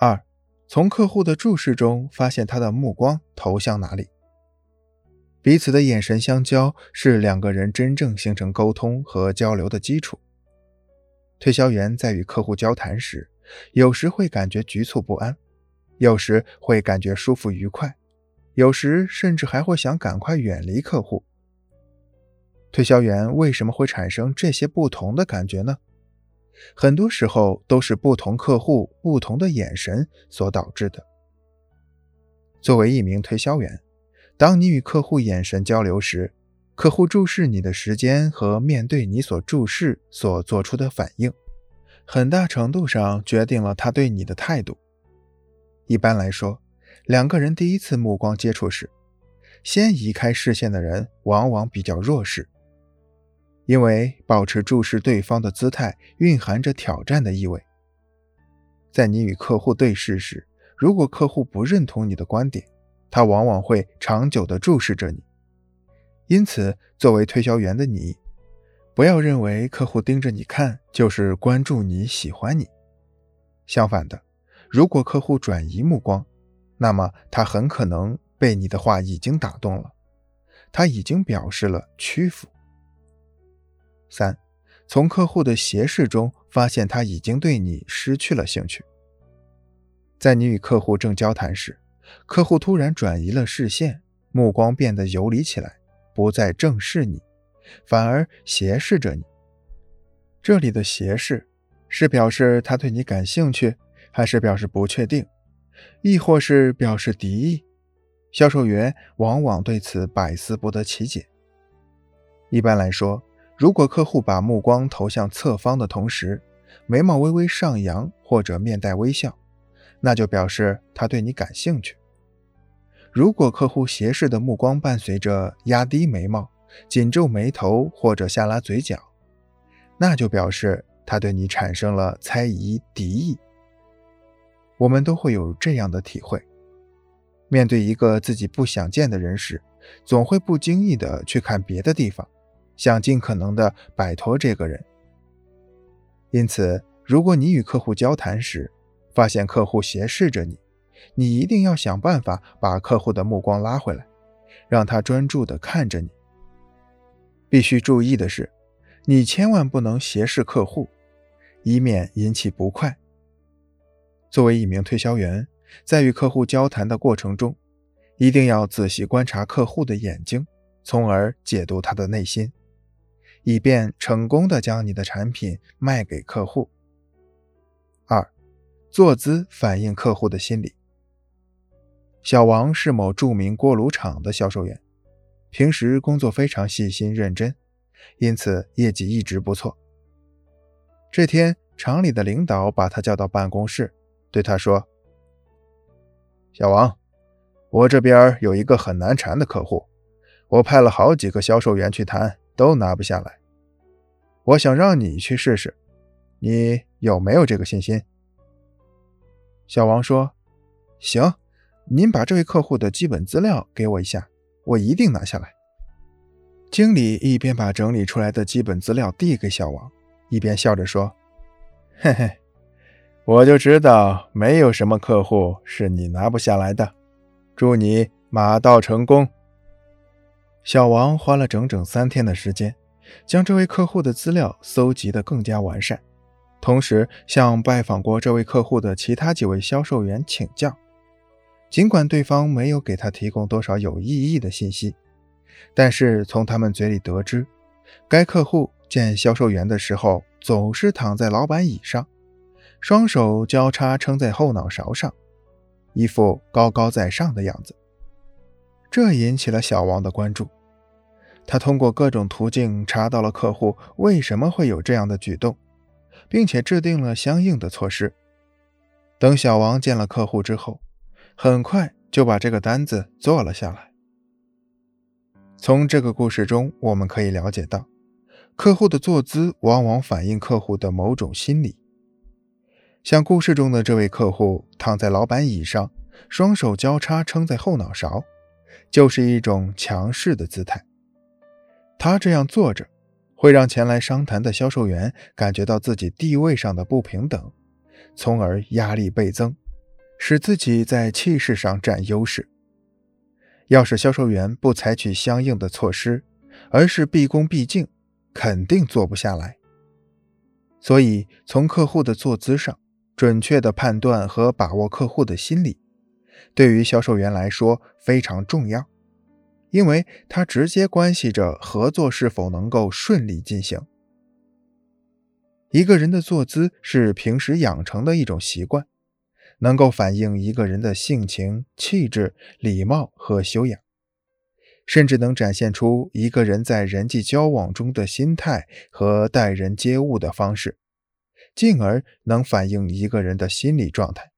二，从客户的注视中发现他的目光投向哪里。彼此的眼神相交是两个人真正形成沟通和交流的基础。推销员在与客户交谈时，有时会感觉局促不安，有时会感觉舒服愉快，有时甚至还会想赶快远离客户。推销员为什么会产生这些不同的感觉呢？很多时候都是不同客户不同的眼神所导致的。作为一名推销员，当你与客户眼神交流时，客户注视你的时间和面对你所注视所做出的反应，很大程度上决定了他对你的态度。一般来说，两个人第一次目光接触时，先移开视线的人往往比较弱势，因为保持注视对方的姿态蕴含着挑战的意味。在你与客户对视时，如果客户不认同你的观点，他往往会长久地注视着你。因此，作为推销员的你，不要认为客户盯着你看就是关注你、喜欢你。相反的，如果客户转移目光，那么他很可能被你的话已经打动了，他已经表示了屈服。三，从客户的斜视中发现他已经对你失去了兴趣。在你与客户正交谈时，客户突然转移了视线，目光变得游离起来。不再正视你，反而斜视着你。这里的斜视是表示他对你感兴趣，还是表示不确定，亦或是表示敌意？销售员往往对此百思不得其解。一般来说，如果客户把目光投向侧方的同时，眉毛微微上扬或者面带微笑，那就表示他对你感兴趣。如果客户斜视的目光伴随着压低眉毛、紧皱眉头或者下拉嘴角，那就表示他对你产生了猜疑、敌意。我们都会有这样的体会：面对一个自己不想见的人时，总会不经意的去看别的地方，想尽可能的摆脱这个人。因此，如果你与客户交谈时，发现客户斜视着你，你一定要想办法把客户的目光拉回来，让他专注的看着你。必须注意的是，你千万不能斜视客户，以免引起不快。作为一名推销员，在与客户交谈的过程中，一定要仔细观察客户的眼睛，从而解读他的内心，以便成功的将你的产品卖给客户。二，坐姿反映客户的心理。小王是某著名锅炉厂的销售员，平时工作非常细心认真，因此业绩一直不错。这天，厂里的领导把他叫到办公室，对他说：“小王，我这边有一个很难缠的客户，我派了好几个销售员去谈，都拿不下来。我想让你去试试，你有没有这个信心？”小王说：“行。”您把这位客户的基本资料给我一下，我一定拿下来。经理一边把整理出来的基本资料递给小王，一边笑着说：“嘿嘿，我就知道没有什么客户是你拿不下来的。祝你马到成功。”小王花了整整三天的时间，将这位客户的资料搜集得更加完善，同时向拜访过这位客户的其他几位销售员请教。尽管对方没有给他提供多少有意义的信息，但是从他们嘴里得知，该客户见销售员的时候总是躺在老板椅上，双手交叉撑在后脑勺上，一副高高在上的样子。这引起了小王的关注。他通过各种途径查到了客户为什么会有这样的举动，并且制定了相应的措施。等小王见了客户之后，很快就把这个单子做了下来。从这个故事中，我们可以了解到，客户的坐姿往往反映客户的某种心理。像故事中的这位客户躺在老板椅上，双手交叉撑在后脑勺，就是一种强势的姿态。他这样坐着，会让前来商谈的销售员感觉到自己地位上的不平等，从而压力倍增。使自己在气势上占优势。要是销售员不采取相应的措施，而是毕恭毕敬，肯定做不下来。所以，从客户的坐姿上，准确地判断和把握客户的心理，对于销售员来说非常重要，因为它直接关系着合作是否能够顺利进行。一个人的坐姿是平时养成的一种习惯，能够反映一个人的性情、气质、礼貌和修养。甚至能展现出一个人在人际交往中的心态和待人接物的方式，进而能反映一个人的心理状态。